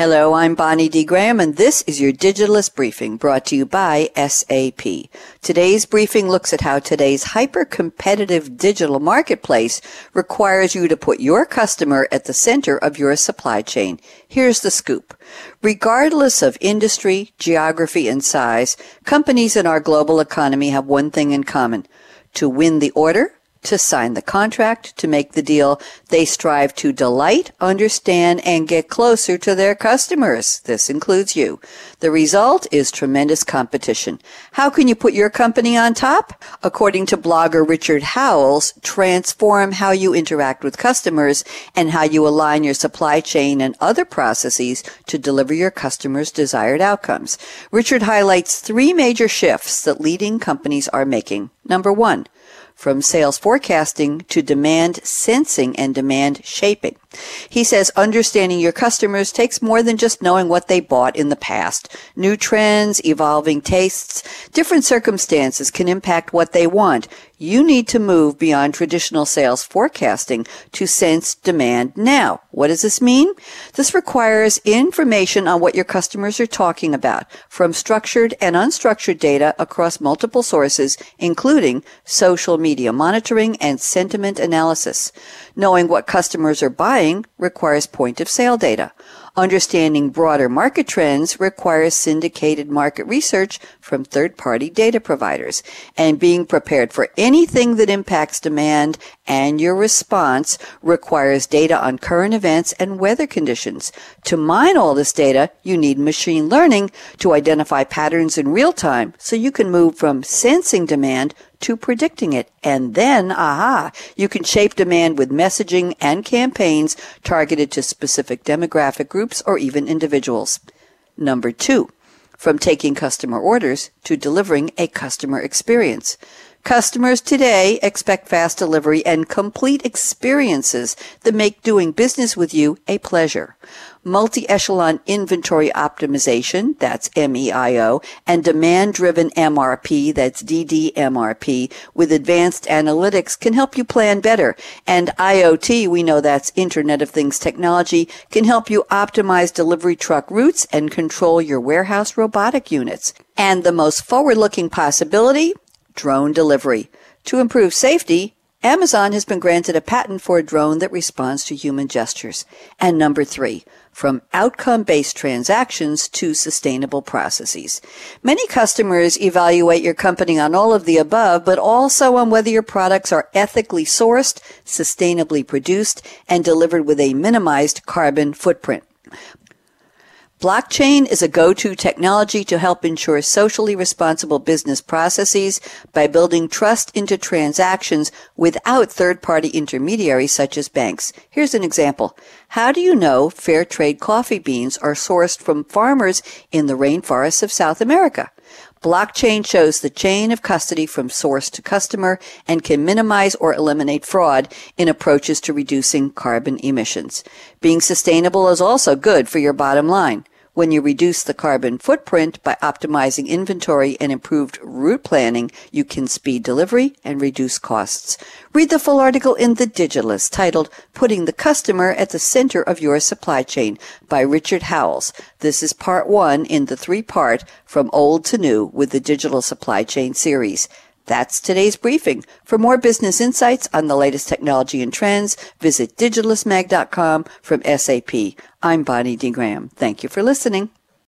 Hello, I'm Bonnie D. Graham, and this is your Digitalist Briefing brought to you by SAP. Today's briefing looks at how today's hyper-competitive digital marketplace requires you to put your customer at the center of your supply chain. Here's the scoop. Regardless of industry, geography, and size, companies in our global economy have one thing in common. To win the order, to sign the contract, to make the deal. They strive to delight, understand, and get closer to their customers. This includes you. The result is tremendous competition. How can you put your company on top? According to blogger Richard Howells, transform how you interact with customers and how you align your supply chain and other processes to deliver your customers' desired outcomes. Richard highlights three major shifts that leading companies are making. Number one, from sales forecasting to demand sensing and demand shaping. He says understanding your customers takes more than just knowing what they bought in the past. New trends, evolving tastes, different circumstances can impact what they want. You need to move beyond traditional sales forecasting to sense demand now. What does this mean? This requires information on what your customers are talking about from structured and unstructured data across multiple sources, including social media monitoring and sentiment analysis. Knowing what customers are buying requires point of sale data. Understanding broader market trends requires syndicated market research from third party data providers. And being prepared for anything that impacts demand and your response requires data on current events and weather conditions. To mine all this data, you need machine learning to identify patterns in real time so you can move from sensing demand to predicting it. And then, aha, you can shape demand with messaging and campaigns targeted to specific demographic groups or even individuals. Number two, from taking customer orders to delivering a customer experience. Customers today expect fast delivery and complete experiences that make doing business with you a pleasure. Multi-echelon inventory optimization, that's MEIO, and demand-driven MRP, that's DDMRP, with advanced analytics can help you plan better. And IoT, we know that's Internet of Things technology, can help you optimize delivery truck routes and control your warehouse robotic units. And the most forward-looking possibility drone delivery. To improve safety, Amazon has been granted a patent for a drone that responds to human gestures. And number three, from outcome-based transactions to sustainable processes. Many customers evaluate your company on all of the above, but also on whether your products are ethically sourced, sustainably produced, and delivered with a minimized carbon footprint. Blockchain is a go-to technology to help ensure socially responsible business processes by building trust into transactions without third-party intermediaries such as banks. Here's an example. How do you know fair trade coffee beans are sourced from farmers in the rainforests of South America? Blockchain shows the chain of custody from source to customer and can minimize or eliminate fraud in approaches to reducing carbon emissions. Being sustainable is also good for your bottom line when you reduce the carbon footprint by optimizing inventory and improved route planning, you can speed delivery and reduce costs. Read the full article in The Digitalist titled Putting the Customer at the Center of Your Supply Chain by Richard Howells. This is part one in the three part From Old to New with the Digital Supply Chain series. That's today's briefing. For more business insights on the latest technology and trends, visit digitalistmag.com from SAP. I'm Bonnie D. Graham. Thank you for listening.